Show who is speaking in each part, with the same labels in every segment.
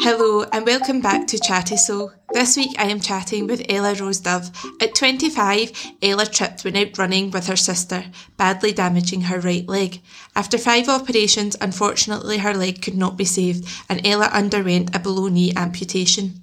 Speaker 1: Hello and welcome back to Chatty Soul. This week I am chatting with Ella Rose Dove. At 25, Ella tripped when out running with her sister, badly damaging her right leg. After five operations, unfortunately her leg could not be saved and Ella underwent a below knee amputation.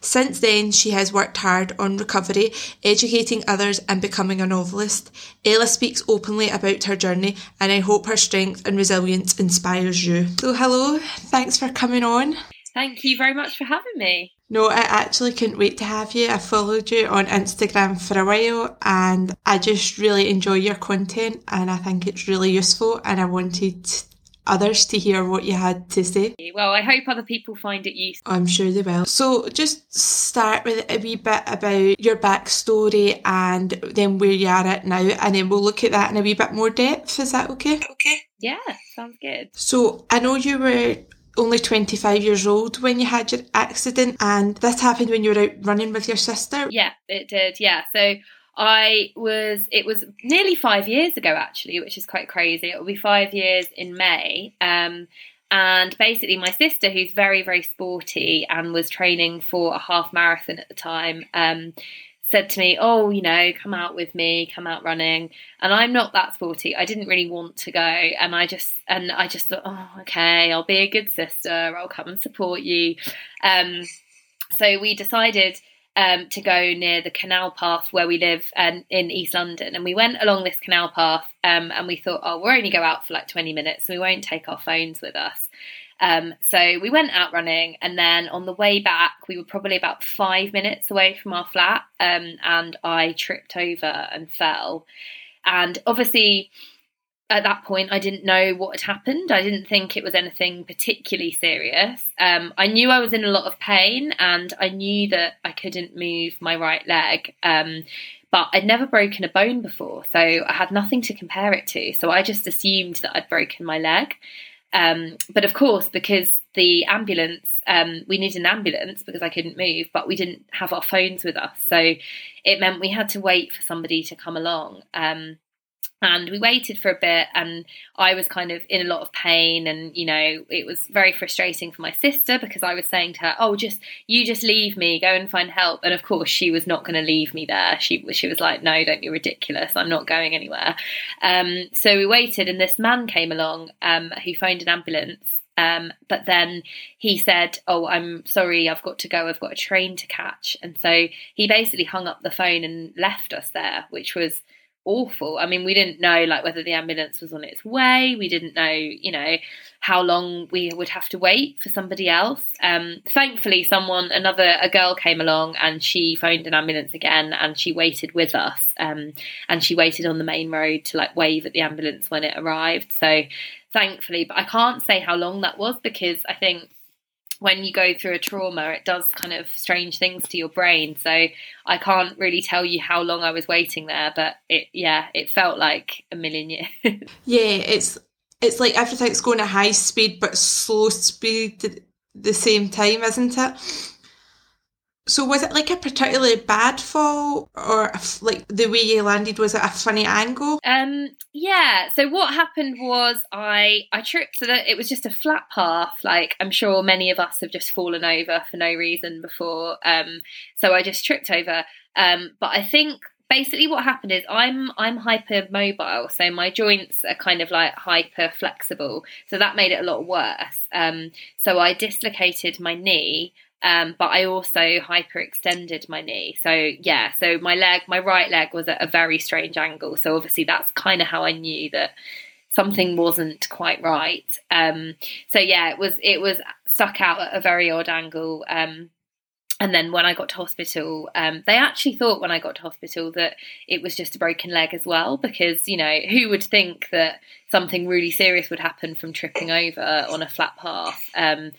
Speaker 1: Since then, she has worked hard on recovery, educating others, and becoming a novelist. Ella speaks openly about her journey, and I hope her strength and resilience inspires you. So, hello, thanks for coming on.
Speaker 2: Thank you very much for having me.
Speaker 1: No, I actually couldn't wait to have you. I followed you on Instagram for a while and I just really enjoy your content and I think it's really useful and I wanted others to hear what you had to say.
Speaker 2: Well, I hope other people find it useful.
Speaker 1: I'm sure they will. So, just start with a wee bit about your backstory and then where you are at now, and then we'll look at that in a wee bit more depth. Is that okay?
Speaker 2: Okay. Yeah, sounds good.
Speaker 1: So, I know you were only 25 years old when you had your accident, and this happened when you were out running with your sister.
Speaker 2: Yeah, it did. Yeah. So, I was, it was nearly five years ago actually, which is quite crazy. It will be five years in May. Um, and basically, my sister, who's very, very sporty and was training for a half marathon at the time, um, said to me, Oh, you know, come out with me, come out running. And I'm not that sporty. I didn't really want to go. And I just, and I just thought, Oh, okay, I'll be a good sister. I'll come and support you. Um, so we decided um, to go near the canal path where we live um, in East London. And we went along this canal path um, and we thought, oh, we'll only go out for like 20 minutes, so we won't take our phones with us. Um, so we went out running, and then on the way back, we were probably about five minutes away from our flat, um, and I tripped over and fell. And obviously, at that point, I didn't know what had happened. I didn't think it was anything particularly serious. Um, I knew I was in a lot of pain and I knew that I couldn't move my right leg. Um, but I'd never broken a bone before, so I had nothing to compare it to. So I just assumed that I'd broken my leg. Um, but of course, because the ambulance, um, we needed an ambulance because I couldn't move, but we didn't have our phones with us. So it meant we had to wait for somebody to come along. Um, and we waited for a bit and i was kind of in a lot of pain and you know it was very frustrating for my sister because i was saying to her oh just you just leave me go and find help. And of course she was not going to leave me there. She she was like no don't be ridiculous. I'm not going anywhere. Um, so we waited and this man came along um, who phoned an ambulance um, but then he said, Oh, I'm sorry, I've got to go, I've got a train to catch. And so he basically hung up the phone and left us there, which was awful. I mean, we didn't know like whether the ambulance was on its way. We didn't know, you know, how long we would have to wait for somebody else. Um, thankfully, someone, another, a girl came along and she phoned an ambulance again and she waited with us. Um, and she waited on the main road to like wave at the ambulance when it arrived. So thankfully, but I can't say how long that was because I think when you go through a trauma, it does kind of strange things to your brain. So I can't really tell you how long I was waiting there, but it yeah, it felt like a million years.
Speaker 1: yeah, it's it's like everything's going at high speed but slow speed at the same time, isn't it? So was it like a particularly bad fall, or like the way you landed? Was it a funny angle?
Speaker 2: Um, yeah. So what happened was I I tripped so that it was just a flat path. Like I'm sure many of us have just fallen over for no reason before. Um, so I just tripped over. Um, but I think basically what happened is I'm I'm hypermobile, so my joints are kind of like hyper flexible. So that made it a lot worse. Um, so I dislocated my knee um, but I also hyperextended my knee. So yeah, so my leg, my right leg was at a very strange angle. So obviously that's kind of how I knew that something wasn't quite right. Um, so yeah, it was it was stuck out at a very odd angle. Um, and then when I got to hospital, um, they actually thought when I got to hospital that it was just a broken leg as well, because you know who would think that something really serious would happen from tripping over on a flat path. Um,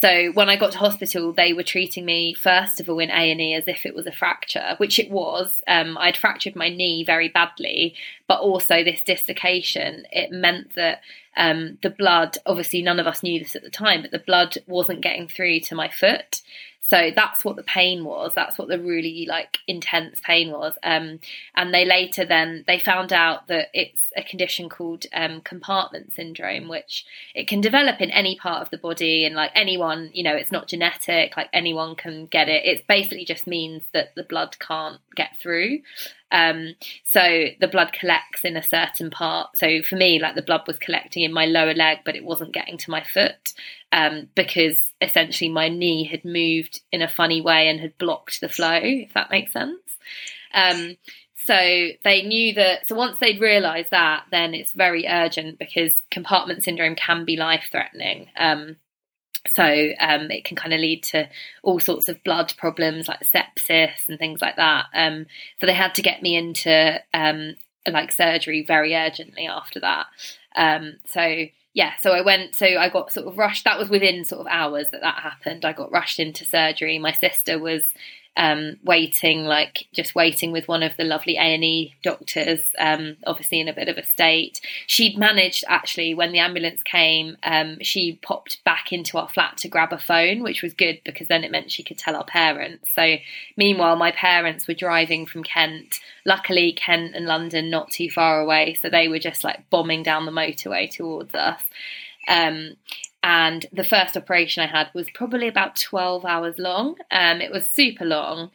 Speaker 2: so when I got to hospital, they were treating me first of all in A and E as if it was a fracture, which it was. Um, I'd fractured my knee very badly, but also this dislocation. It meant that um, the blood, obviously, none of us knew this at the time, but the blood wasn't getting through to my foot. So that's what the pain was. That's what the really like intense pain was. Um, and they later then they found out that it's a condition called um, compartment syndrome, which it can develop in any part of the body, and like anyone, you know, it's not genetic. Like anyone can get it. It basically just means that the blood can't get through. Um, so the blood collects in a certain part. So for me, like the blood was collecting in my lower leg, but it wasn't getting to my foot um, because essentially my knee had moved in a funny way and had blocked the flow, if that makes sense. Um, so they knew that. So once they'd realised that, then it's very urgent because compartment syndrome can be life threatening. Um, so um, it can kind of lead to all sorts of blood problems like sepsis and things like that. Um, so they had to get me into um, like surgery very urgently after that. Um, so yeah, so I went. So I got sort of rushed. That was within sort of hours that that happened. I got rushed into surgery. My sister was um, waiting, like just waiting with one of the lovely A and E doctors, um, obviously in a bit of a state. She'd managed actually when the ambulance came, um, she popped back into our flat to grab a phone, which was good because then it meant she could tell our parents. So meanwhile, my parents were driving from Kent. Luckily, Kent and London not too far away, so they were just like bombing down the motorway towards us. Um, and the first operation I had was probably about 12 hours long. Um, it was super long.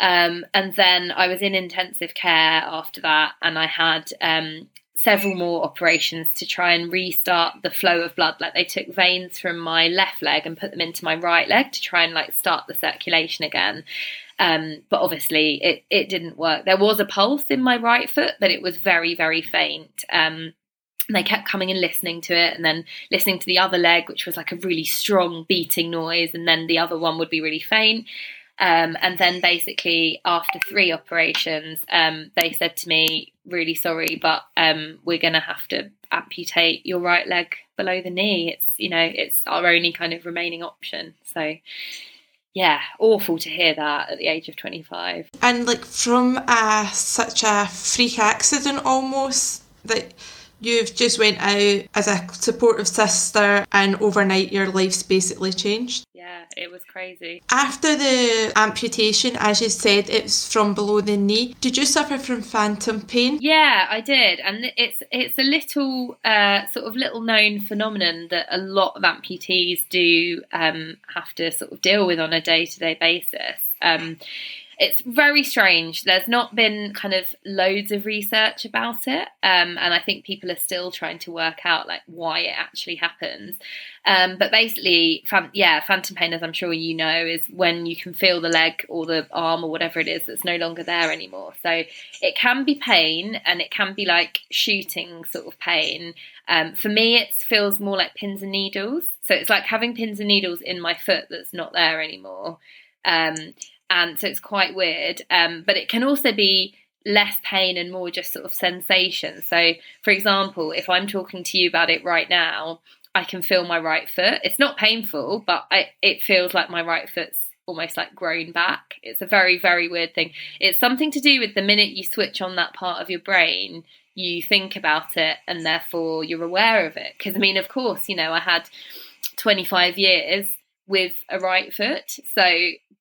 Speaker 2: Um, and then I was in intensive care after that, and I had um, several more operations to try and restart the flow of blood. Like they took veins from my left leg and put them into my right leg to try and like start the circulation again. Um, but obviously, it it didn't work. There was a pulse in my right foot, but it was very very faint. Um, they kept coming and listening to it and then listening to the other leg which was like a really strong beating noise and then the other one would be really faint. Um, and then basically after three operations um, they said to me really sorry but um, we're going to have to amputate your right leg below the knee. It's you know it's our only kind of remaining option. So yeah awful to hear that at the age of 25
Speaker 1: and like from a, such a freak accident almost that You've just went out as a supportive sister, and overnight your life's basically changed.
Speaker 2: Yeah, it was crazy.
Speaker 1: After the amputation, as you said, it's from below the knee. Did you suffer from phantom pain?
Speaker 2: Yeah, I did, and it's it's a little uh, sort of little known phenomenon that a lot of amputees do um, have to sort of deal with on a day to day basis. Um, it's very strange. There's not been kind of loads of research about it, um, and I think people are still trying to work out like why it actually happens. Um, but basically, yeah, phantom pain, as I'm sure you know, is when you can feel the leg or the arm or whatever it is that's no longer there anymore. So it can be pain, and it can be like shooting sort of pain. Um, for me, it feels more like pins and needles. So it's like having pins and needles in my foot that's not there anymore. Um, and so it's quite weird. Um, but it can also be less pain and more just sort of sensation. So, for example, if I'm talking to you about it right now, I can feel my right foot. It's not painful, but I, it feels like my right foot's almost like grown back. It's a very, very weird thing. It's something to do with the minute you switch on that part of your brain, you think about it and therefore you're aware of it. Because, I mean, of course, you know, I had 25 years with a right foot. So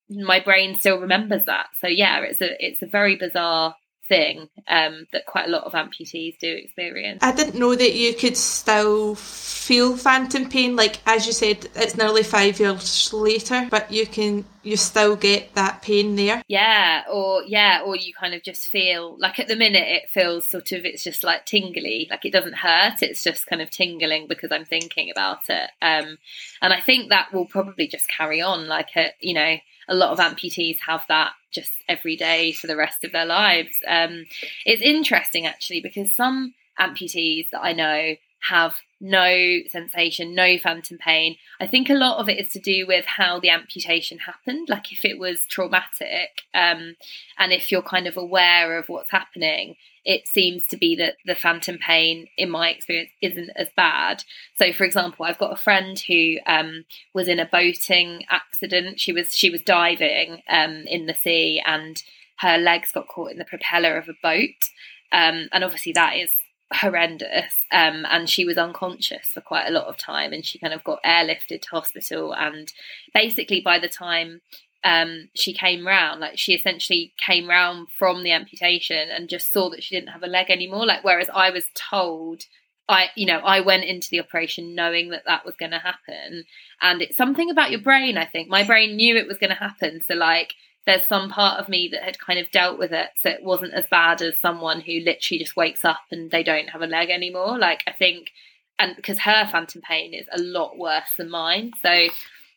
Speaker 2: my brain still remembers that. So yeah, it's a it's a very bizarre thing um, that quite a lot of amputees do experience.
Speaker 1: I didn't know that you could still feel phantom pain. Like as you said, it's nearly five years later, but you can you still get that pain there.
Speaker 2: Yeah, or yeah, or you kind of just feel like at the minute it feels sort of it's just like tingly, like it doesn't hurt. It's just kind of tingling because I'm thinking about it. Um, and I think that will probably just carry on. Like a, you know a lot of amputees have that just every day for the rest of their lives. Um, it's interesting actually because some amputees that I know have no sensation, no phantom pain. I think a lot of it is to do with how the amputation happened. Like if it was traumatic, um, and if you're kind of aware of what's happening, it seems to be that the phantom pain, in my experience, isn't as bad. So, for example, I've got a friend who um, was in a boating accident. She was she was diving um, in the sea, and her legs got caught in the propeller of a boat. Um, and obviously, that is horrendous um, and she was unconscious for quite a lot of time and she kind of got airlifted to hospital and basically by the time um, she came round. Like she essentially came round from the amputation and just saw that she didn't have a leg anymore. Like whereas I was told, I you know I went into the operation knowing that that was going to happen, and it's something about your brain. I think my brain knew it was going to happen. So like there's some part of me that had kind of dealt with it, so it wasn't as bad as someone who literally just wakes up and they don't have a leg anymore. Like I think, and because her phantom pain is a lot worse than mine, so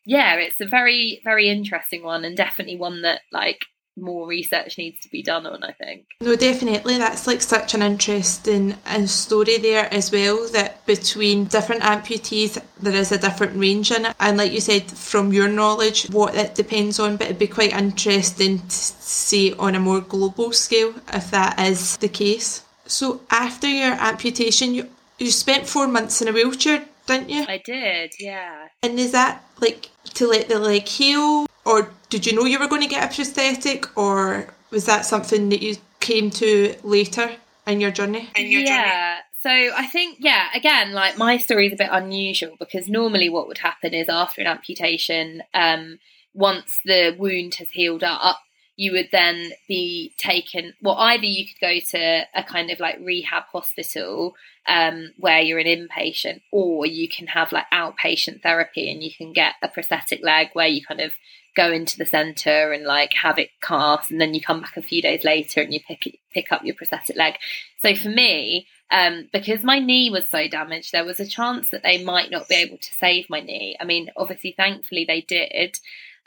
Speaker 2: yeah, it's a very, very interesting one and definitely one that like more research needs to be done on, I think.
Speaker 1: No, definitely. That's like such an interesting and story there as well that between different amputees there is a different range in it. And like you said, from your knowledge, what it depends on, but it'd be quite interesting to see on a more global scale if that is the case. So after your amputation you you spent four months in a wheelchair, didn't you?
Speaker 2: I did, yeah.
Speaker 1: And is that like to let the leg heal, or did you know you were going to get a prosthetic, or was that something that you came to later in your journey?
Speaker 2: In your yeah. Journey? So I think, yeah, again, like my story is a bit unusual because normally what would happen is after an amputation, um, once the wound has healed up, you would then be taken. Well, either you could go to a kind of like rehab hospital um, where you're an inpatient, or you can have like outpatient therapy and you can get a prosthetic leg where you kind of go into the center and like have it cast, and then you come back a few days later and you pick pick up your prosthetic leg. So for me, um, because my knee was so damaged, there was a chance that they might not be able to save my knee. I mean, obviously, thankfully they did.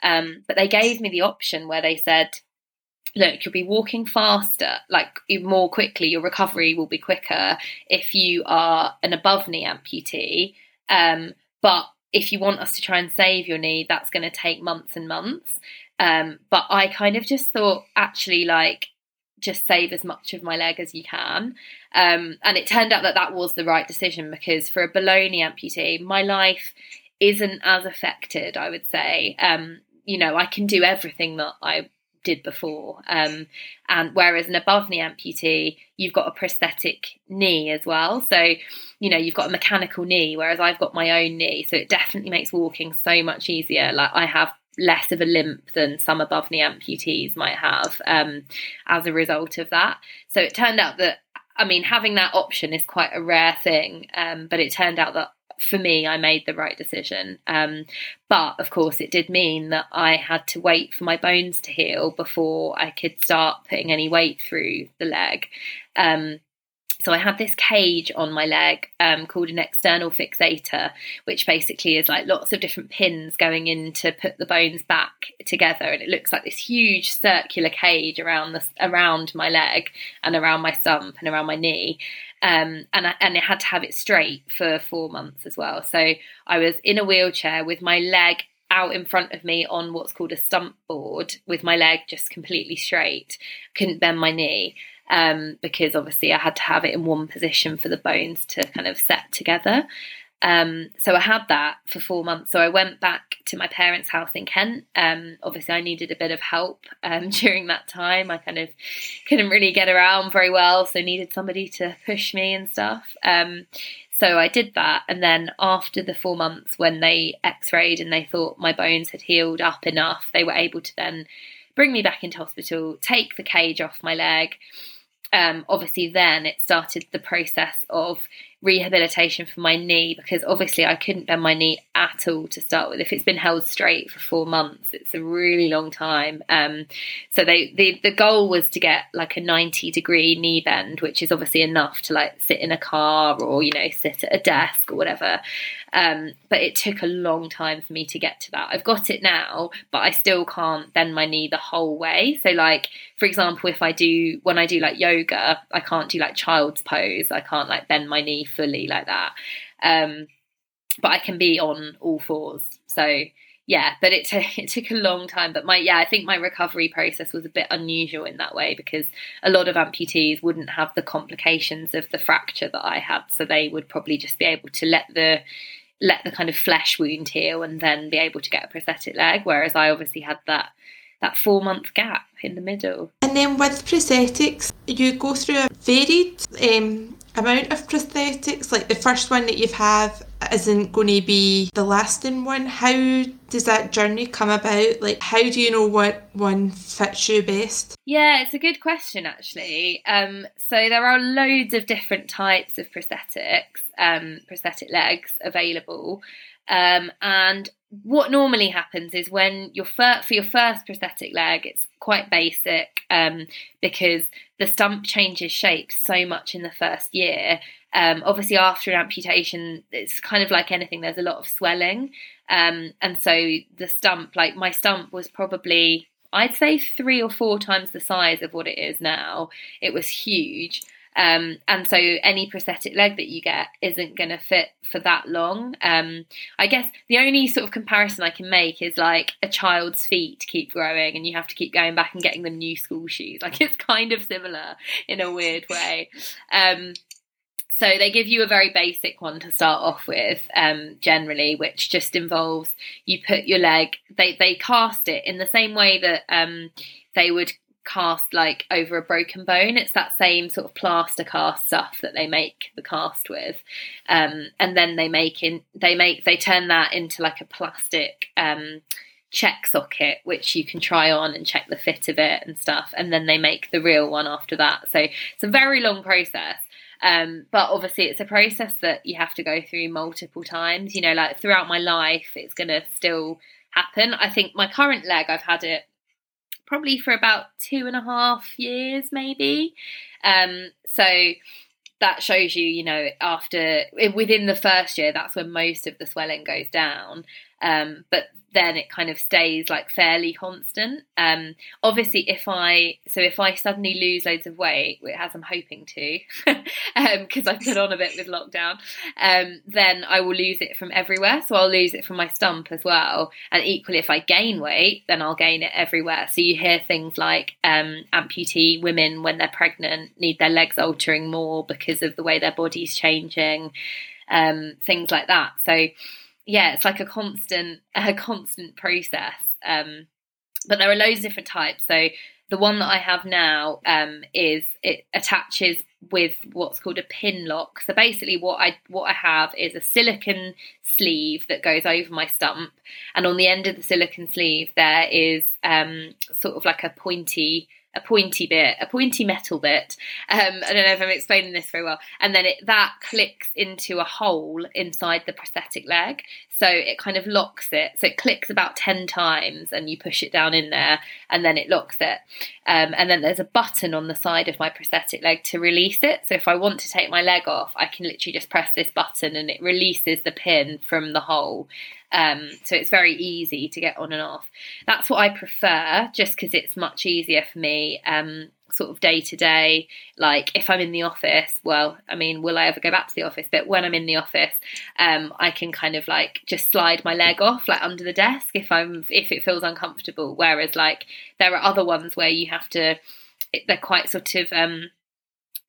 Speaker 2: Um, but they gave me the option where they said, look, you'll be walking faster, like more quickly, your recovery will be quicker if you are an above knee amputee. Um, but if you want us to try and save your knee, that's going to take months and months. Um, but I kind of just thought, actually, like, just save as much of my leg as you can. Um, and it turned out that that was the right decision because for a below knee amputee, my life isn't as affected, I would say. Um, you know, I can do everything that I did before. Um, and whereas an above knee amputee, you've got a prosthetic knee as well. So, you know, you've got a mechanical knee, whereas I've got my own knee. So it definitely makes walking so much easier. Like I have less of a limp than some above knee amputees might have um, as a result of that. So it turned out that I mean, having that option is quite a rare thing, um, but it turned out that for me, I made the right decision. Um, but of course, it did mean that I had to wait for my bones to heal before I could start putting any weight through the leg. Um, so I had this cage on my leg um, called an external fixator, which basically is like lots of different pins going in to put the bones back together, and it looks like this huge circular cage around the around my leg and around my stump and around my knee. Um, and I, and it had to have it straight for four months as well. So I was in a wheelchair with my leg out in front of me on what's called a stump board with my leg just completely straight. Couldn't bend my knee um, because obviously I had to have it in one position for the bones to kind of set together. Um, so I had that for four months. So I went back to my parents' house in Kent. Um, obviously, I needed a bit of help um, during that time. I kind of couldn't really get around very well, so needed somebody to push me and stuff. Um, so I did that, and then after the four months, when they X-rayed and they thought my bones had healed up enough, they were able to then bring me back into hospital, take the cage off my leg. Um, obviously, then it started the process of rehabilitation for my knee because obviously I couldn't bend my knee at all to start with. If it's been held straight for four months, it's a really long time. Um, so they the the goal was to get like a ninety degree knee bend, which is obviously enough to like sit in a car or you know sit at a desk or whatever. Um, but it took a long time for me to get to that. I've got it now, but I still can't bend my knee the whole way. So, like, for example, if I do, when I do like yoga, I can't do like child's pose. I can't like bend my knee fully like that. Um, but I can be on all fours. So, yeah, but it, t- it took a long time. But my, yeah, I think my recovery process was a bit unusual in that way because a lot of amputees wouldn't have the complications of the fracture that I had. So they would probably just be able to let the, let the kind of flesh wound heal and then be able to get a prosthetic leg. Whereas I obviously had that that four month gap in the middle.
Speaker 1: And then with prosthetics, you go through a varied um, amount of prosthetics. Like the first one that you've had isn't going to be the lasting one. How does that journey come about? Like, how do you know what one fits you best?
Speaker 2: Yeah, it's a good question actually. Um, so there are loads of different types of prosthetics, um, prosthetic legs available. Um, and what normally happens is when your fir- for your first prosthetic leg, it's quite basic um, because the stump changes shape so much in the first year. Um, obviously, after an amputation, it's kind of like anything. There's a lot of swelling, um, and so the stump, like my stump, was probably I'd say three or four times the size of what it is now. It was huge. Um, and so any prosthetic leg that you get isn't going to fit for that long. Um, I guess the only sort of comparison I can make is like a child's feet keep growing and you have to keep going back and getting them new school shoes. Like it's kind of similar in a weird way. Um, so they give you a very basic one to start off with, um, generally, which just involves you put your leg. They they cast it in the same way that um, they would cast like over a broken bone. It's that same sort of plaster cast stuff that they make the cast with, um, and then they make in they make they turn that into like a plastic um, check socket, which you can try on and check the fit of it and stuff, and then they make the real one after that. So it's a very long process. Um, but obviously, it's a process that you have to go through multiple times. You know, like throughout my life, it's going to still happen. I think my current leg, I've had it probably for about two and a half years, maybe. Um, so that shows you, you know, after within the first year, that's when most of the swelling goes down. Um, but then it kind of stays like fairly constant. Um, obviously, if I so if I suddenly lose loads of weight, as I'm hoping to, because um, I put on a bit with lockdown, um, then I will lose it from everywhere. So I'll lose it from my stump as well. And equally, if I gain weight, then I'll gain it everywhere. So you hear things like um, amputee women when they're pregnant need their legs altering more because of the way their body's changing, um, things like that. So yeah, it's like a constant a constant process. Um, but there are loads of different types. So the one that I have now um, is it attaches with what's called a pin lock. So basically, what I what I have is a silicon sleeve that goes over my stump, and on the end of the silicon sleeve there is um, sort of like a pointy a pointy bit, a pointy metal bit. Um, I don't know if I'm explaining this very well. And then it, that clicks into a hole inside the prosthetic leg. So it kind of locks it. So it clicks about 10 times and you push it down in there and then it locks it. Um, and then there's a button on the side of my prosthetic leg to release it. So if I want to take my leg off, I can literally just press this button and it releases the pin from the hole. Um, so it's very easy to get on and off. That's what I prefer, just because it's much easier for me, um, sort of day to day. Like if I'm in the office, well, I mean, will I ever go back to the office? But when I'm in the office, um, I can kind of like just slide my leg off, like under the desk, if I'm if it feels uncomfortable. Whereas like there are other ones where you have to, they're quite sort of um,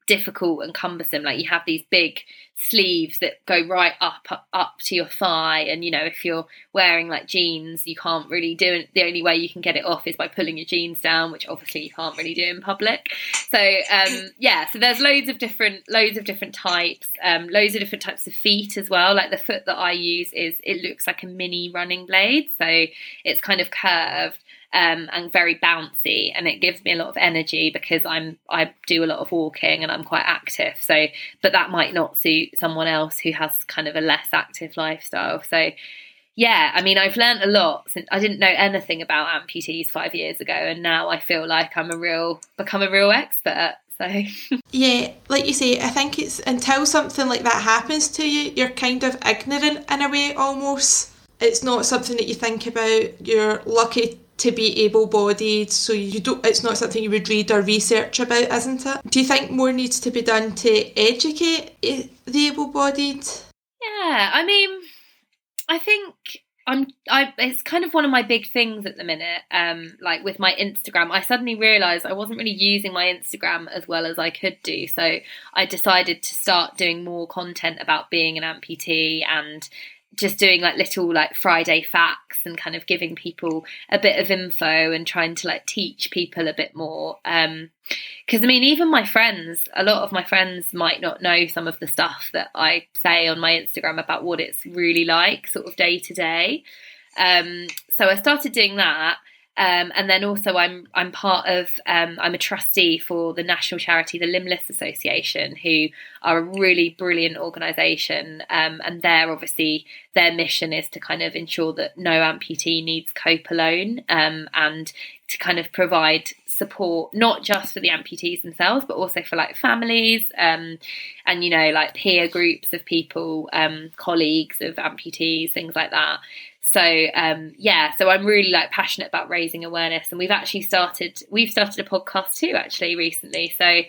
Speaker 2: difficult and cumbersome. Like you have these big sleeves that go right up, up to your thigh, and you know if you're wearing like jeans, you can't really do it. The only way you can get it off is by pulling your jeans down, which obviously you can't really do in public. So um, yeah, so there's loads of different loads of different types, um, loads of different types of feet as well. Like the foot that I use is it looks like a mini running blade, so it's kind of curved um, and very bouncy, and it gives me a lot of energy because I'm I do a lot of walking and I'm quite active. So, but that might not suit someone else who has kind of a less active lifestyle. So, yeah, I mean, I've learned a lot since I didn't know anything about amputees five years ago, and now I feel like I'm a real become a real expert. So
Speaker 1: yeah, like you say, I think it's until something like that happens to you, you're kind of ignorant in a way almost. It's not something that you think about. You're lucky to be able-bodied so you don't it's not something you would read or research about isn't it do you think more needs to be done to educate the able-bodied
Speaker 2: yeah i mean i think I'm I it's kind of one of my big things at the minute. Um, like with my Instagram, I suddenly realised I wasn't really using my Instagram as well as I could do. So I decided to start doing more content about being an amputee and just doing like little like Friday facts and kind of giving people a bit of info and trying to like teach people a bit more. Um, because I mean, even my friends, a lot of my friends might not know some of the stuff that I say on my Instagram about what it's really like, sort of day to day. Um, so I started doing that. Um, and then also, I'm I'm part of um, I'm a trustee for the national charity, the Limbless Association, who are a really brilliant organisation. Um, and they're obviously their mission is to kind of ensure that no amputee needs cope alone, um, and to kind of provide support not just for the amputees themselves, but also for like families, um, and you know like peer groups of people, um, colleagues of amputees, things like that so um, yeah so i'm really like passionate about raising awareness and we've actually started we've started a podcast too actually recently. So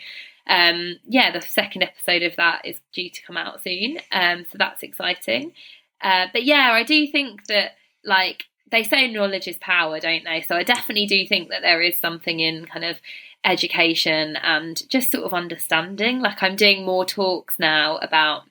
Speaker 2: um, yeah the second episode of that is due to come out soon um, so that's exciting. Uh, but yeah i do think that like they say knowledge is power don't they? So i definitely do think that there is something in kind of education and just sort of understanding. Like i'm doing more talks now about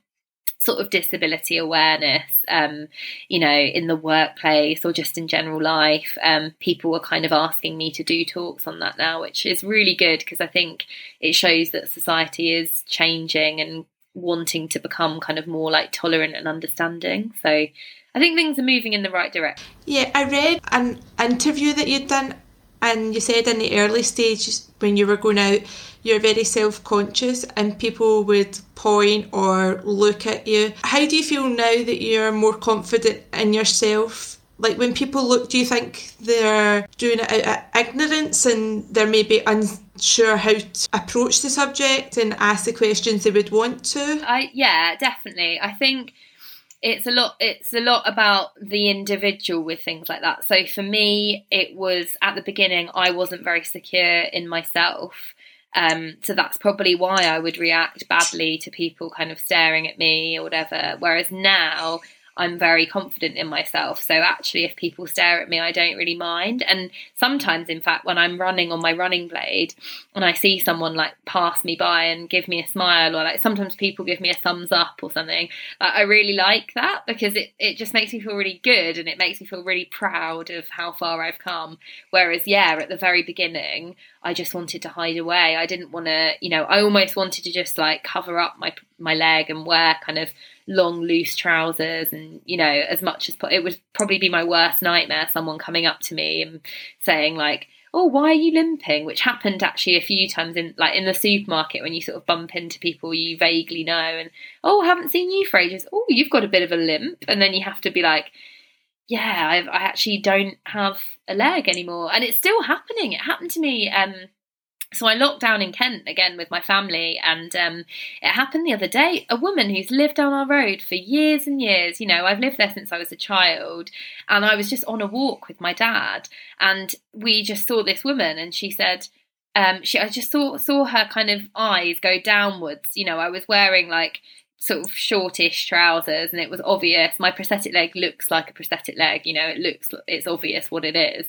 Speaker 2: sort of disability awareness, um, you know, in the workplace or just in general life. Um, people are kind of asking me to do talks on that now, which is really good because I think it shows that society is changing and wanting to become kind of more like tolerant and understanding. So I think things are moving in the right direction.
Speaker 1: Yeah, I read an interview that you'd done and you said in the early stages when you were going out you're very self-conscious and people would point or look at you. How do you feel now that you're more confident in yourself? Like when people look do you think they're doing it out of ignorance and they're maybe unsure how to approach the subject and ask the questions they would want to?
Speaker 2: I yeah definitely. I think it's a lot it's a lot about the individual with things like that. So for me it was at the beginning i wasn't very secure in myself. Um, so that's probably why i would react badly to people kind of staring at me or whatever. Whereas now I'm very confident in myself. So actually, if people stare at me, I don't really mind. And sometimes, in fact, when I'm running on my running blade and I see someone like pass me by and give me a smile, or like sometimes people give me a thumbs up or something, like, I really like that because it, it just makes me feel really good and it makes me feel really proud of how far I've come. Whereas, yeah, at the very beginning, I just wanted to hide away. I didn't want to, you know, I almost wanted to just like cover up my my leg and wear kind of long loose trousers and you know as much as it would probably be my worst nightmare someone coming up to me and saying like oh why are you limping? which happened actually a few times in like in the supermarket when you sort of bump into people you vaguely know and oh haven't seen you for ages. Oh you've got a bit of a limp. And then you have to be like yeah I've, i actually don't have a leg anymore. And it's still happening. It happened to me um so I locked down in Kent again with my family, and um, it happened the other day. A woman who's lived down our road for years and years. You know, I've lived there since I was a child, and I was just on a walk with my dad, and we just saw this woman, and she said, um, she I just saw saw her kind of eyes go downwards. You know, I was wearing like sort of shortish trousers and it was obvious my prosthetic leg looks like a prosthetic leg you know it looks it's obvious what it is.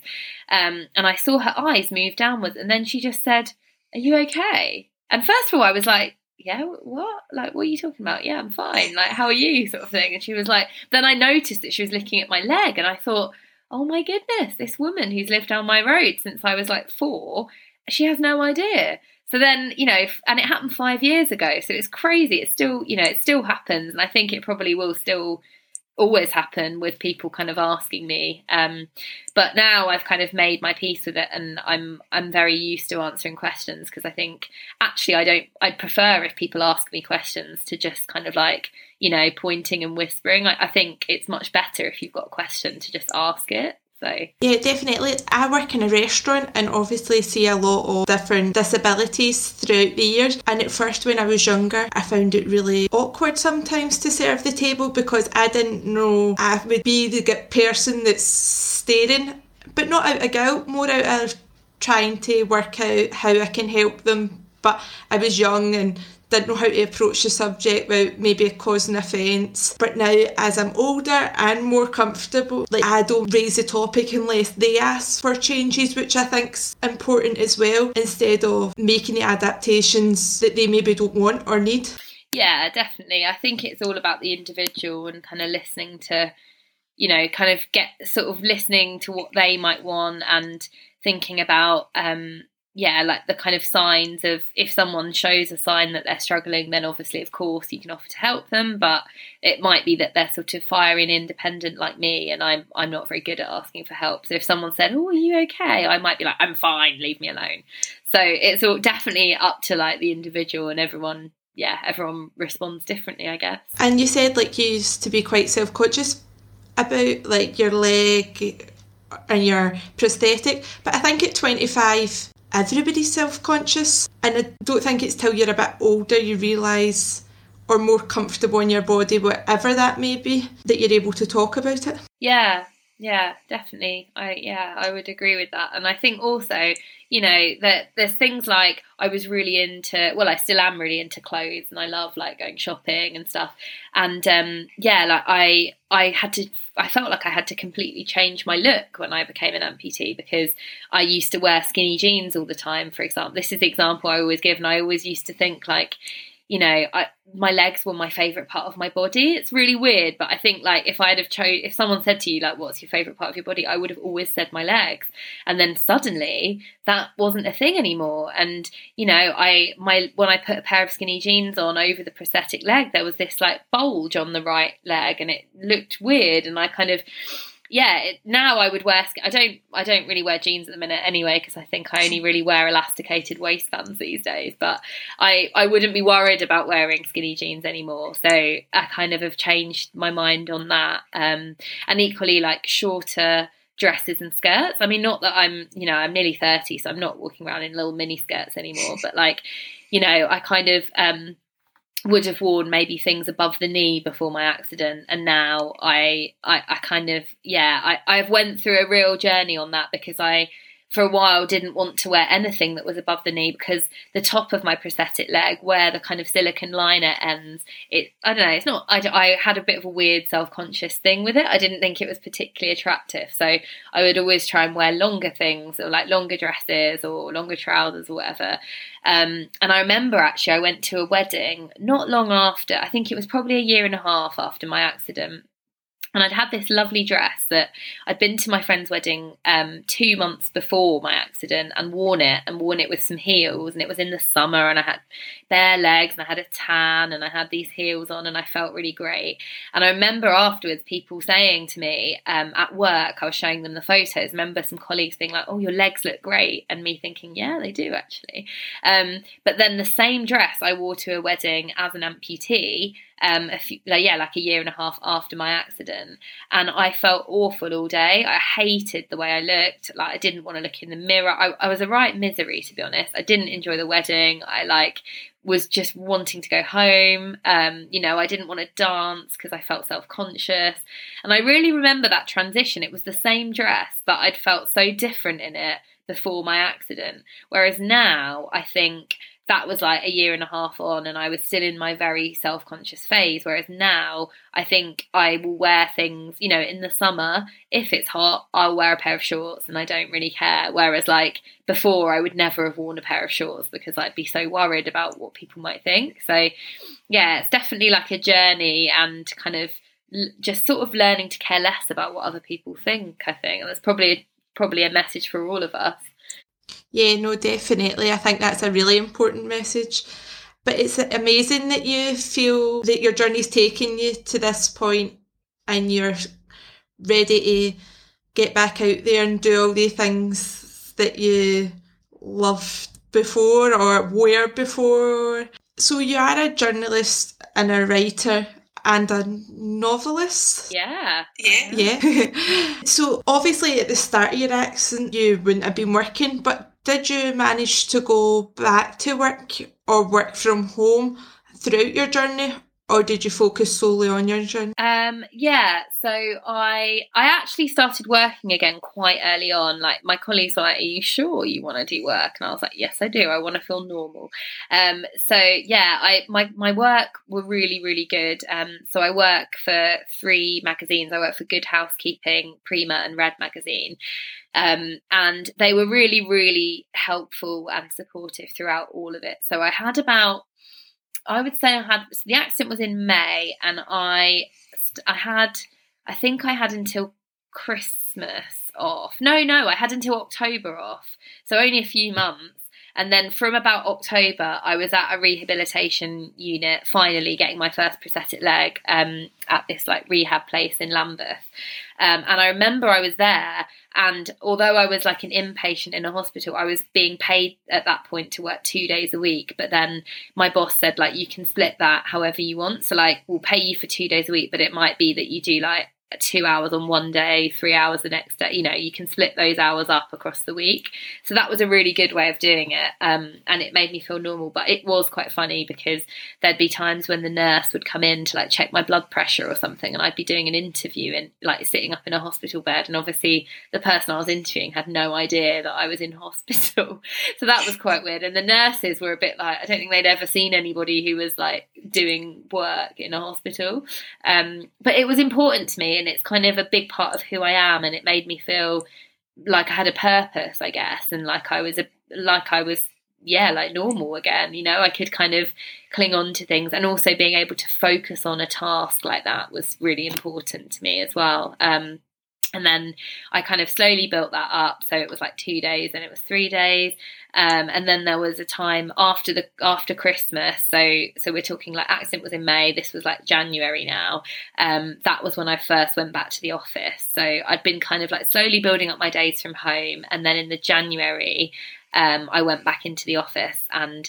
Speaker 2: Um, and i saw her eyes move downwards and then she just said are you okay? And first of all i was like yeah what? Like what are you talking about? Yeah i'm fine. Like how are you? sort of thing. And she was like then i noticed that she was looking at my leg and i thought oh my goodness this woman who's lived down my road since i was like four she has no idea so then, you know, and it happened five years ago. So it's crazy. It still, you know, it still happens. And I think it probably will still always happen with people kind of asking me. Um, but now I've kind of made my peace with it and I'm I'm very used to answering questions because I think actually I don't I'd prefer if people ask me questions to just kind of like, you know, pointing and whispering. I, I think it's much better if you've got a question to just ask it. So
Speaker 1: yeah, definitely. I work in a restaurant and obviously see a lot of different disabilities throughout the years. And at first, when I was younger, I found it really awkward sometimes to serve the table because I didn't know I would be the person that's staring, but not out of guilt, more out of trying to work out how I can help them. But I was young and didn't know how to approach the subject without maybe causing offence. But now, as I'm older and more comfortable, like I don't raise the topic unless they ask for changes, which I think's important as well, instead of making the adaptations that they maybe don't want or need.
Speaker 2: Yeah, definitely. I think it's all about the individual and kind of listening to, you know, kind of get sort of listening to what they might want and thinking about, um, yeah, like the kind of signs of if someone shows a sign that they're struggling, then obviously, of course, you can offer to help them. But it might be that they're sort of firing independent like me, and I'm I'm not very good at asking for help. So if someone said, "Oh, are you okay?" I might be like, "I'm fine, leave me alone." So it's all definitely up to like the individual and everyone yeah, everyone responds differently, I guess.
Speaker 1: And you said like you used to be quite self conscious about like your leg and your prosthetic, but I think at 25, everybody's self conscious, and I don't think it's till you're a bit older you realise or more comfortable in your body, whatever that may be, that you're able to talk about it.
Speaker 2: Yeah, yeah, definitely. I yeah, I would agree with that. And I think also, you know, that there's things like I was really into well, I still am really into clothes and I love like going shopping and stuff. And um yeah, like I I had to I felt like I had to completely change my look when I became an amputee because I used to wear skinny jeans all the time, for example. This is the example I always give and I always used to think like you know, I, my legs were my favorite part of my body. It's really weird, but I think like if I'd have chose, if someone said to you like, "What's your favorite part of your body?" I would have always said my legs, and then suddenly that wasn't a thing anymore. And you know, I my when I put a pair of skinny jeans on over the prosthetic leg, there was this like bulge on the right leg, and it looked weird, and I kind of yeah, it, now I would wear. I don't. I don't really wear jeans at the minute anyway because I think I only really wear elasticated waistbands these days. But I I wouldn't be worried about wearing skinny jeans anymore. So I kind of have changed my mind on that. Um, and equally like shorter dresses and skirts. I mean, not that I'm you know I'm nearly thirty, so I'm not walking around in little mini skirts anymore. But like, you know, I kind of um would have worn maybe things above the knee before my accident and now I, I I, kind of yeah I, I've went through a real journey on that because I for a while didn't want to wear anything that was above the knee because the top of my prosthetic leg where the kind of silicon liner ends it i don't know it's not i, I had a bit of a weird self-conscious thing with it. I didn't think it was particularly attractive. So i would always try and wear longer things or like longer dresses or longer trousers or whatever. Um, and i remember actually i went to a wedding not long after i think it was probably a year and a half after my accident and I'd had this lovely dress that I'd been to my friend's wedding um, two months before my accident and worn it and worn it with some heels. And it was in the summer and I had bare legs and I had a tan and I had these heels on and I felt really great. And I remember afterwards people saying to me um, at work, I was showing them the photos, I remember some colleagues being like, oh, your legs look great. And me thinking, yeah, they do actually. Um, but then the same dress I wore to a wedding as an amputee um, a few, like, yeah, like a year and a half after my accident, and I felt awful all day. I hated the way I looked. Like I didn't want to look in the mirror. I, I was a right misery to be honest. I didn't enjoy the wedding. I like was just wanting to go home. Um, you know, I didn't want to dance because I felt self conscious. And I really remember that transition. It was the same dress, but I'd felt so different in it before my accident. Whereas now, I think that was like a year and a half on and I was still in my very self conscious phase. Whereas now I think I will wear things, you know, in the summer, if it's hot, I'll wear a pair of shorts and I don't really care. Whereas like before, I would never have worn a pair of shorts because I'd be so worried about what people might think. So yeah, it's definitely like a journey and kind of just sort of learning to care less about what other people think, I think. And that's probably probably a message for all of us.
Speaker 1: Yeah, no, definitely. I think that's a really important message. But it's amazing that you feel that your journey's taken you to this point and you're ready to get back out there and do all the things that you loved before or were before. So you are a journalist and a writer and a novelist.
Speaker 2: Yeah.
Speaker 1: Yeah. Yeah. so obviously at the start of your accident you wouldn't have been working, but did you manage to go back to work or work from home throughout your journey or did you focus solely on your journey?
Speaker 2: Um, yeah, so I I actually started working again quite early on. Like my colleagues were like, "Are you sure you want to do work?" And I was like, "Yes, I do. I want to feel normal." Um, so yeah, I my my work were really really good. Um, so I work for three magazines. I work for Good Housekeeping, Prima, and Red Magazine. Um, and they were really, really helpful and supportive throughout all of it. So I had about I would say I had so the accident was in May, and I I had I think I had until Christmas off. No, no, I had until October off, so only a few months. And then from about October, I was at a rehabilitation unit, finally getting my first prosthetic leg um, at this like rehab place in Lambeth. Um, and I remember I was there, and although I was like an inpatient in a hospital, I was being paid at that point to work two days a week. But then my boss said, like, you can split that however you want. So, like, we'll pay you for two days a week, but it might be that you do like two hours on one day, three hours the next day. You know, you can split those hours up across the week. So that was a really good way of doing it. Um, and it made me feel normal. But it was quite funny because there'd be times when the nurse would come in to like check my blood pressure or something, and I'd be doing an interview and like sitting up in a hospital bed. And obviously, the person I was interviewing had no idea that I was in hospital. so that was quite weird. And the nurses were a bit like, I don't think they'd ever seen anybody who was like doing work in a hospital. Um, but it was important to me and it's kind of a big part of who I am and it made me feel like I had a purpose, I guess, and like I was a like I was yeah, like normal again, you know, I could kind of cling on to things and also being able to focus on a task like that was really important to me as well. Um and then I kind of slowly built that up. So it was like two days, and it was three days, um, and then there was a time after the after Christmas. So so we're talking like accident was in May. This was like January now. Um, that was when I first went back to the office. So I'd been kind of like slowly building up my days from home, and then in the January um, I went back into the office, and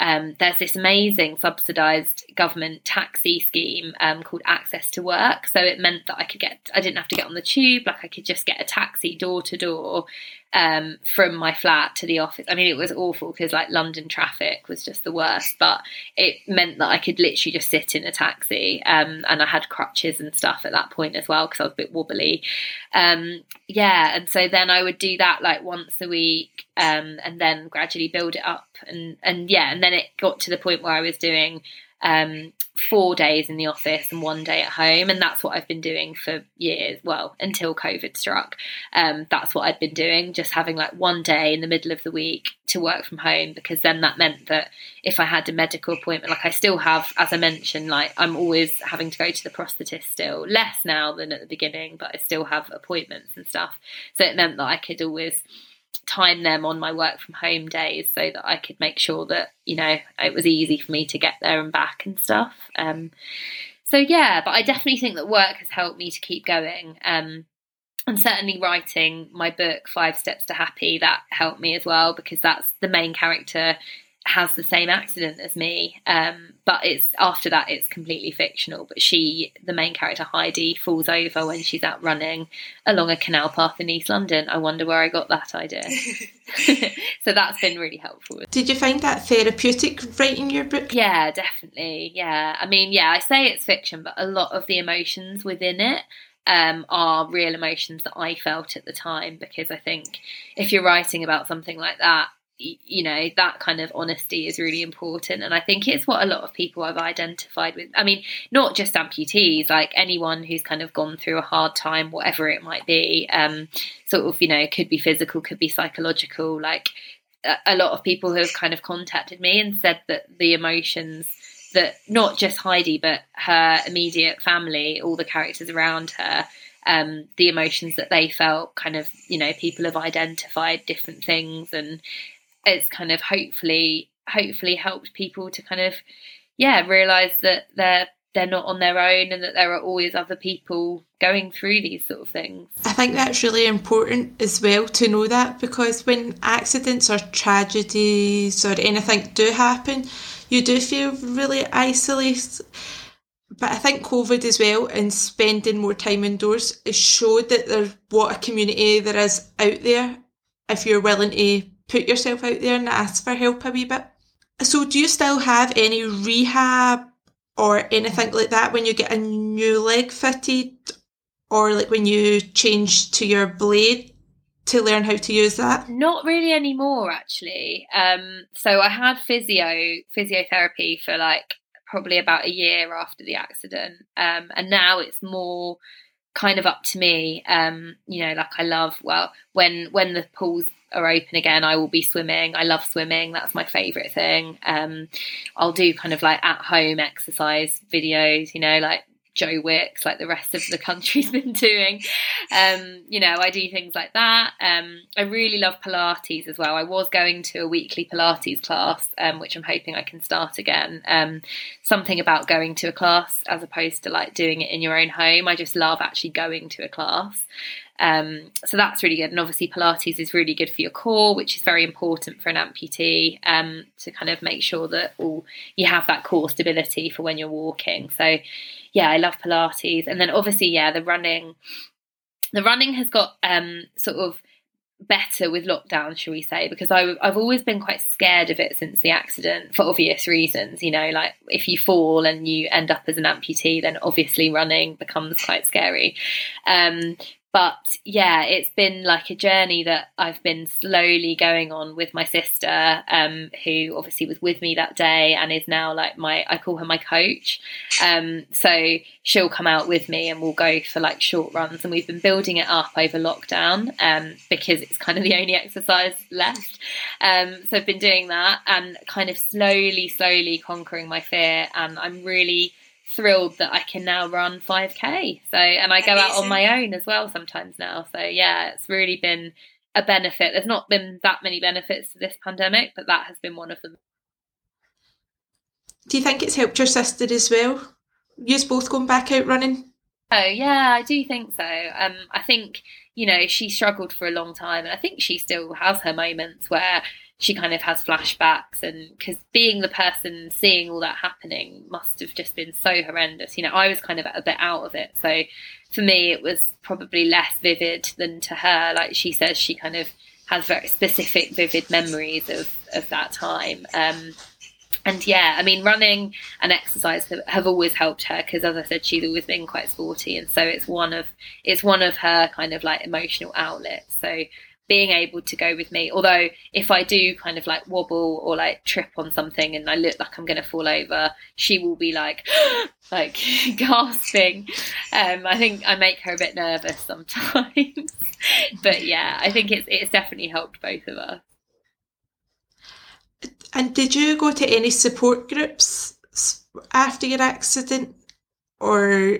Speaker 2: um, there's this amazing subsidised government taxi scheme um, called Access to Work. So it meant that I could get, I didn't have to get on the tube, like I could just get a taxi door to door um, from my flat to the office. I mean, it was awful because like London traffic was just the worst, but it meant that I could literally just sit in a taxi. Um, and I had crutches and stuff at that point as well because I was a bit wobbly. Um, yeah, and so then I would do that like once a week, um, and then gradually build it up, and and yeah, and then it got to the point where I was doing um, four days in the office and one day at home. And that's what I've been doing for years. Well, until COVID struck. Um, that's what I'd been doing, just having like one day in the middle of the week to work from home, because then that meant that if I had a medical appointment, like I still have, as I mentioned, like I'm always having to go to the prosthetist still, less now than at the beginning, but I still have appointments and stuff. So it meant that I could always time them on my work from home days so that I could make sure that you know it was easy for me to get there and back and stuff. Um, so yeah, but I definitely think that work has helped me to keep going. Um, and certainly writing my book Five Steps to Happy that helped me as well because that's the main character has the same accident as me. Um, but it's after that it's completely fictional. But she, the main character Heidi, falls over when she's out running along a canal path in East London. I wonder where I got that idea. so that's been really helpful.
Speaker 1: Did you find that therapeutic writing your book?
Speaker 2: Yeah, definitely. Yeah. I mean, yeah, I say it's fiction, but a lot of the emotions within it um, are real emotions that I felt at the time because I think if you're writing about something like that, you know that kind of honesty is really important. And i think it's what a lot of people i've identified with i mean not just amputees like anyone who's kind of gone through a hard time whatever it might be um sort of you know could be physical could be psychological like a, lot of people have kind of contacted me and said that the emotions that not just heidi but her immediate family all the characters around her um, the emotions that they felt kind of you know people have identified different things and it's kind of hopefully hopefully helped people to kind of yeah realize that they're they're not on their own and that there are always other people going through these sort of things.
Speaker 1: I think that's really important as well to know that because when accidents or tragedies or anything do happen, you do feel really isolated. But I think COVID as well and spending more time indoors has showed that there's what a community there is out there if you're willing to put yourself out there and ask for help a wee bit. So, do you still have any rehab or anything like that when you get a new leg fitted, or like when you change to your blade to learn how to use that?
Speaker 2: Not really anymore, actually. Um, so I had physio physiotherapy for like probably about a year after the accident, um, and now it's more kind of up to me. Um, you know, like I love well when when the pools are open again, I will be swimming. I love swimming. That's my favourite thing. Um, I'll do kind of like at home exercise videos, you know, like Joe Wicks, like the rest of the country's been doing. Um, you know, I do things like that. Um, I really love Pilates as well. I was going to a weekly Pilates class, um, which I'm hoping I can start again. Um, something about going to a class as opposed to like doing it in your own home. I just love actually going to a class. Um, so that's really good. And obviously, Pilates is really good for your core, which is very important for an amputee um, to kind of make sure that all you have that core stability for when you're walking. So, yeah, I love Pilates. And then obviously, yeah, the running. The running has got um, sort of better with lockdown, shall we say? Because I, have always been quite scared of it since the accident for obvious reasons. You know, like if you fall and you end up as an amputee, then obviously running becomes quite scary. Um, but yeah, it's been like a journey that I've been slowly going on with my sister, um, who obviously was with me that day and is now like my, I call her my coach. Um, so she'll come out with me and we'll go for like short runs. And we've been building it up over lockdown um, because it's kind of the only exercise left. Um, so I've been doing that and kind of slowly, slowly conquering my fear. And I'm really, thrilled that I can now run 5k. So, and I go Amazing. out on my own as well sometimes now. So, yeah, it's really been a benefit. There's not been that many benefits to this pandemic, but that has been one of them.
Speaker 1: Do you think it's helped your sister as well? You're both going back out running?
Speaker 2: Oh yeah, I do think so. Um, I think you know she struggled for a long time, and I think she still has her moments where she kind of has flashbacks and because being the person seeing all that happening must have just been so horrendous. You know i was kind of a bit out of it. So for me it was probably less vivid than to her. Like she says she kind of has very specific vivid memories of of that time. Um, and yeah, I mean, running and exercise have, have always helped her because, as I said, she's always been quite sporty, and so it's one of it's one of her kind of like emotional outlets. So being able to go with me. Although if I do kind of like wobble or like trip on something and I look like I'm going to fall over, she will be like, like gasping. Um, I think I make her a bit nervous sometimes. but yeah, I think it's it's definitely helped both of us.
Speaker 1: And did you go to any support groups after your accident, or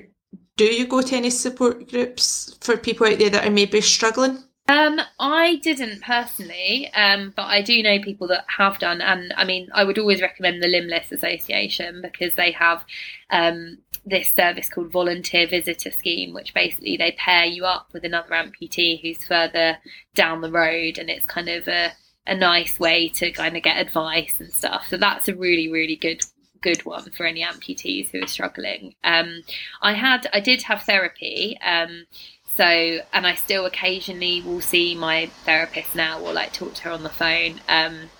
Speaker 1: do you go to any support groups for people out there that are maybe struggling?
Speaker 2: Um, I didn't personally, um, but I do know people that have done, and I mean, I would always recommend the Limbless Association because they have um, this service called Volunteer Visitor Scheme, which basically they pair you up with another amputee who's further down the road, and it's kind of a a nice way to kind of get advice and stuff. So that's a really, really good good one for any amputees who are struggling. Um, I had, I did have therapy. Um, so, and I still occasionally will see my therapist now or like talk to her on the phone. Um,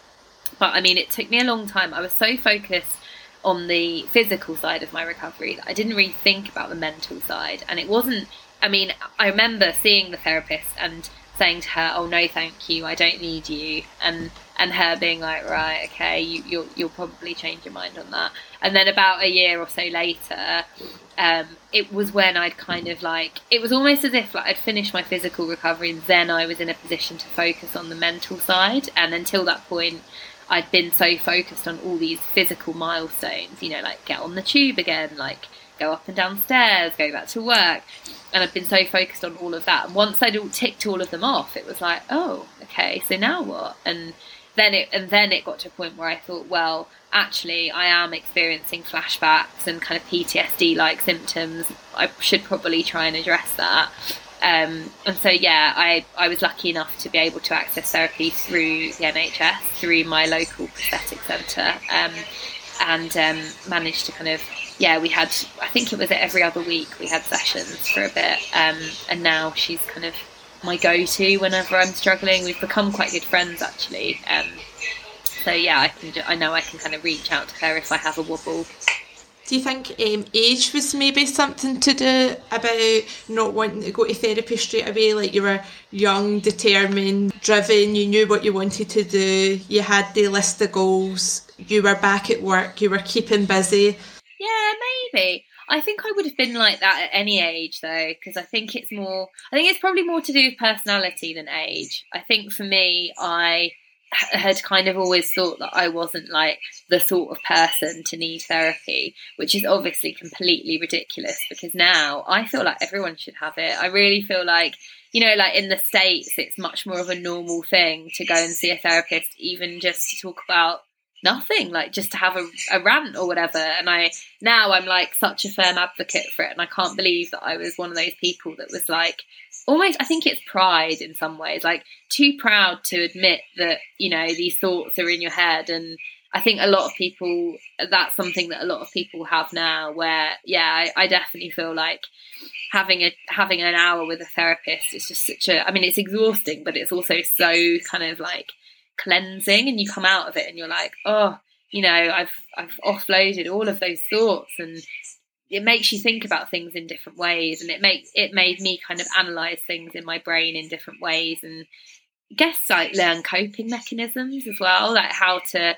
Speaker 2: but I mean, it took me a long time. I was so focused on the physical side of my recovery that I didn't really think about the mental side. And it wasn't, I mean, I remember seeing the therapist and saying to her, "Oh no, thank you, I don't need you," and and her being like, "Right, okay, you, you'll you'll probably change your mind on that." And then about a year or so later, um, it was when I'd kind of like it was almost as if like I'd finished my physical recovery, and then I was in a position to focus on the mental side. And until that point, I'd been so focused on all these physical milestones, you know, like get on the tube again, like go up and down stairs, go back to work. And I've been so focused on all of that. And once I'd all ticked all of them off, it was like, oh, okay, so now what? And then it and then it got to a point where I thought, well, actually I am experiencing flashbacks and kind of PTSD like symptoms. I should probably try and address that. Um, and so yeah, I, I was lucky enough to be able to access therapy through the NHS, through my local prosthetic centre, um, and um, managed to kind of yeah, we had, I think it was every other week we had sessions for a bit. Um, and now she's kind of my go to whenever I'm struggling. We've become quite good friends actually. Um, so yeah, I can, I know I can kind of reach out to her if I have a wobble.
Speaker 1: Do you think um, age was maybe something to do about not wanting to go to therapy straight away? Like you were young, determined, driven, you knew what you wanted to do, you had the list of goals, you were back at work, you were keeping busy
Speaker 2: yeah, maybe. I think I would have been like that at any age though, because I think it's more. I think it's probably more to do with personality than age. I think for me, I had kind of always thought that I wasn't like the sort of person to need therapy, which is obviously completely ridiculous because now I feel like everyone should have it. I really feel like, you know, like in the States, it's much more of a normal thing to go and see a therapist, even just to talk about nothing, like just to have a, a rant or whatever. And I now I'm like such a firm advocate for it, and I can't believe that I was one of those people that was like almost I think it's pride in some ways, like too proud to admit that, you know, these thoughts are in your head and I think a lot of people that's something that a lot of people have now where yeah, I, I definitely feel like having a having an hour with a therapist is just such a I mean it's exhausting, but it's also so kind of like cleansing and you come out of it and you're like, oh, you know, I've I've offloaded all of those thoughts. And it makes you think about things in different ways. And it makes it made me kind of analyze things in my brain in different ways. And guess like learn coping mechanisms as well like how to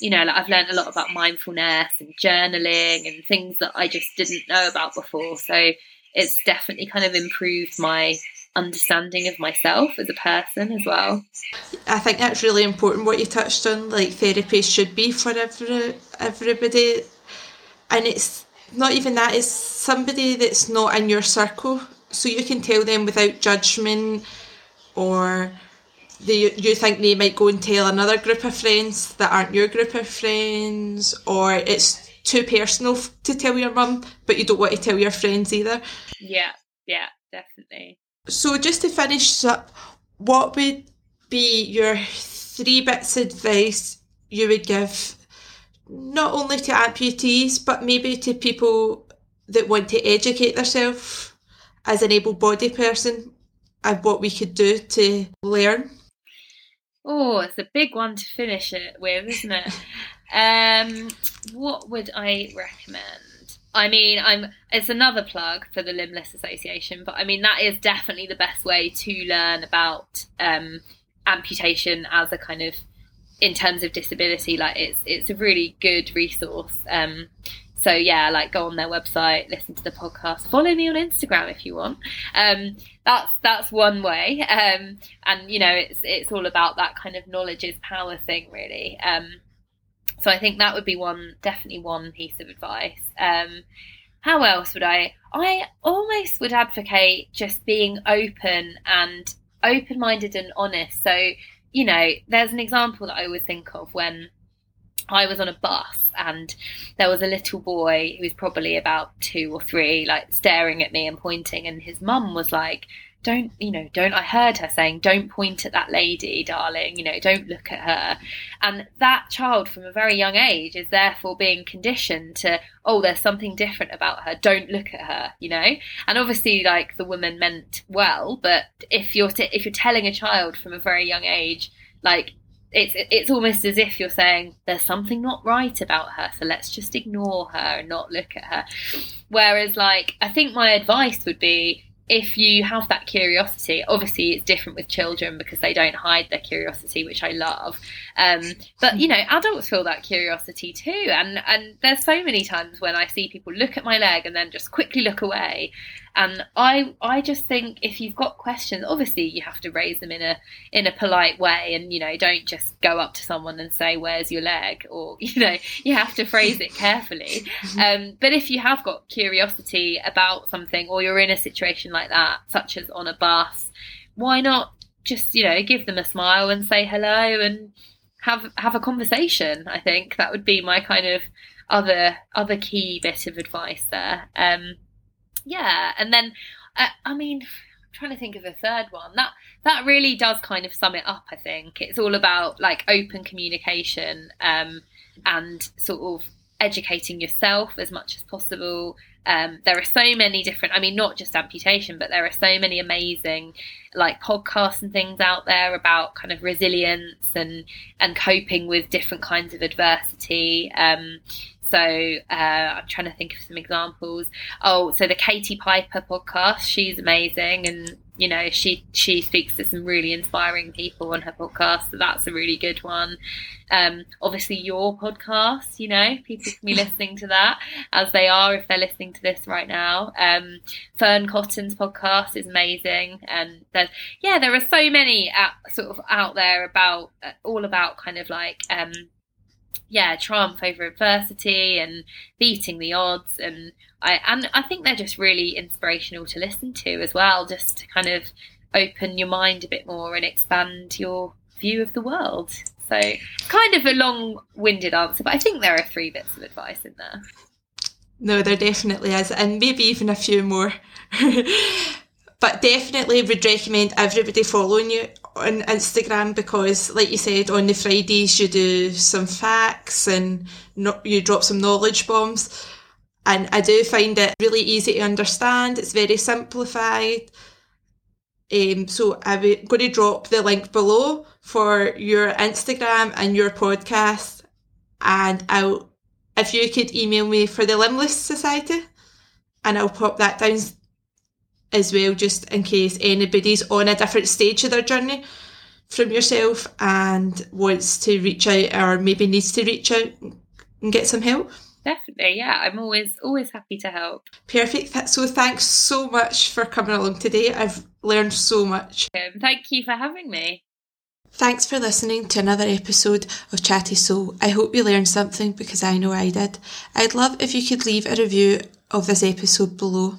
Speaker 2: you know like I've learned a lot about mindfulness and journaling and things that I just didn't know about before. So it's definitely kind of improved my understanding of myself as a person as well.
Speaker 1: I think that's really important what you touched on. Like therapy should be for every everybody, and it's not even that. It's somebody that's not in your circle so you can tell them without judgment or they, you think they might go and tell another group of friends that aren't your group of friends or it's too personal to tell your mum but you don't want to tell your friends either
Speaker 2: yeah yeah definitely
Speaker 1: so just to finish up what would be your three bits of advice you would give not only to amputees, but maybe to people that want to educate themselves as an able bodied person and what we could do to learn?
Speaker 2: Oh, it's a big one to finish it with, isn't it? um, what would I recommend? I mean, I'm it's another plug for the Limbless Association, but I mean that is definitely the best way to learn about um, amputation as a kind of in terms of disability, like it's it's a really good resource. Um, so yeah, like go on their website, listen to the podcast, follow me on Instagram if you want. Um, that's that's one way, um, and you know it's it's all about that kind of knowledge is power thing, really. Um, so I think that would be one definitely one piece of advice. Um, how else would I? I almost would advocate just being open and open minded and honest. So you know, there's an example that I always think of when I was on a bus and there was a little boy who was probably about two or three, like staring at me and pointing, and his mum was like, don't you know don't i heard her saying don't point at that lady darling you know don't look at her. And that child from a very young age is therefore being conditioned to oh there's something different about her. Don't look at her you know? And obviously like the woman meant well but if you're t- if you're telling a child from a very young age like it's it's almost as if you're saying there's something not right about her so let's just ignore her and not look at her. Whereas like i think my advice would be if you have that curiosity, obviously it's different with children because they don't hide their curiosity, which I love. Um, but you know, adults feel that curiosity too, and and there's so many times when I see people look at my leg and then just quickly look away, and I I just think if you've got questions, obviously you have to raise them in a in a polite way, and you know don't just go up to someone and say where's your leg, or you know you have to phrase it carefully. Um, but if you have got curiosity about something, or you're in a situation like that, such as on a bus, why not just you know give them a smile and say hello and have have a conversation? I think that would be my kind of other other key bit of advice there. Um, yeah, and then uh, I mean, I'm trying to think of a third one. That that really does kind of sum it up. I think it's all about like open communication um, and sort of educating yourself as much as possible. Um, there are so many different, I mean, not just amputation, but there are so many amazing like podcasts and things out there about kind of resilience and and coping with different kinds of adversity. Um, so uh, I'm trying to think of some examples. Oh, so the Katie Piper podcast, she's amazing, and you know she she speaks to some really inspiring people on her podcast, so that's a really good one. Um, obviously, your podcast, you know, people can be listening to that as they are if they're listening to this right now. Um, Fearne Cotton's podcast is amazing, and there's yeah, there are so many out, sort of out there about uh, all about kind of like um, yeah, triumph over adversity and beating the odds, and I and I think they're just really inspirational to listen to as well, just to kind of open your mind a bit more and expand your view of the world. So, kind of a long-winded answer, but I think there are three bits of advice in there.
Speaker 1: No, there definitely is, and maybe even a few more. but definitely would recommend everybody following you on Instagram because, like you said, on the Fridays you do some facts and no, you drop some knowledge bombs. And I do find it really easy to understand. It's very simplified. Um, so I'm going to drop the link below for your Instagram and your podcast. And I'll, if you could email me for the Limbless Society, and I'll pop that down as well, just in case anybody's on a different stage of their journey from yourself and wants to reach out or maybe needs to reach out and get some help.
Speaker 2: Definitely, yeah. I'm always always happy to help.
Speaker 1: Perfect. So thanks so much for coming along today. I've learned so much.
Speaker 2: Um, thank you for having me.
Speaker 1: Thanks for listening to another episode of Chatty Soul. I hope you learned something because I know I did. I'd love if you could leave a review of this episode below.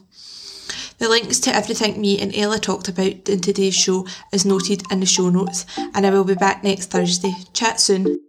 Speaker 1: The links to everything me and Ella talked about in today's show is noted in the show notes, and I will be back next Thursday. Chat soon.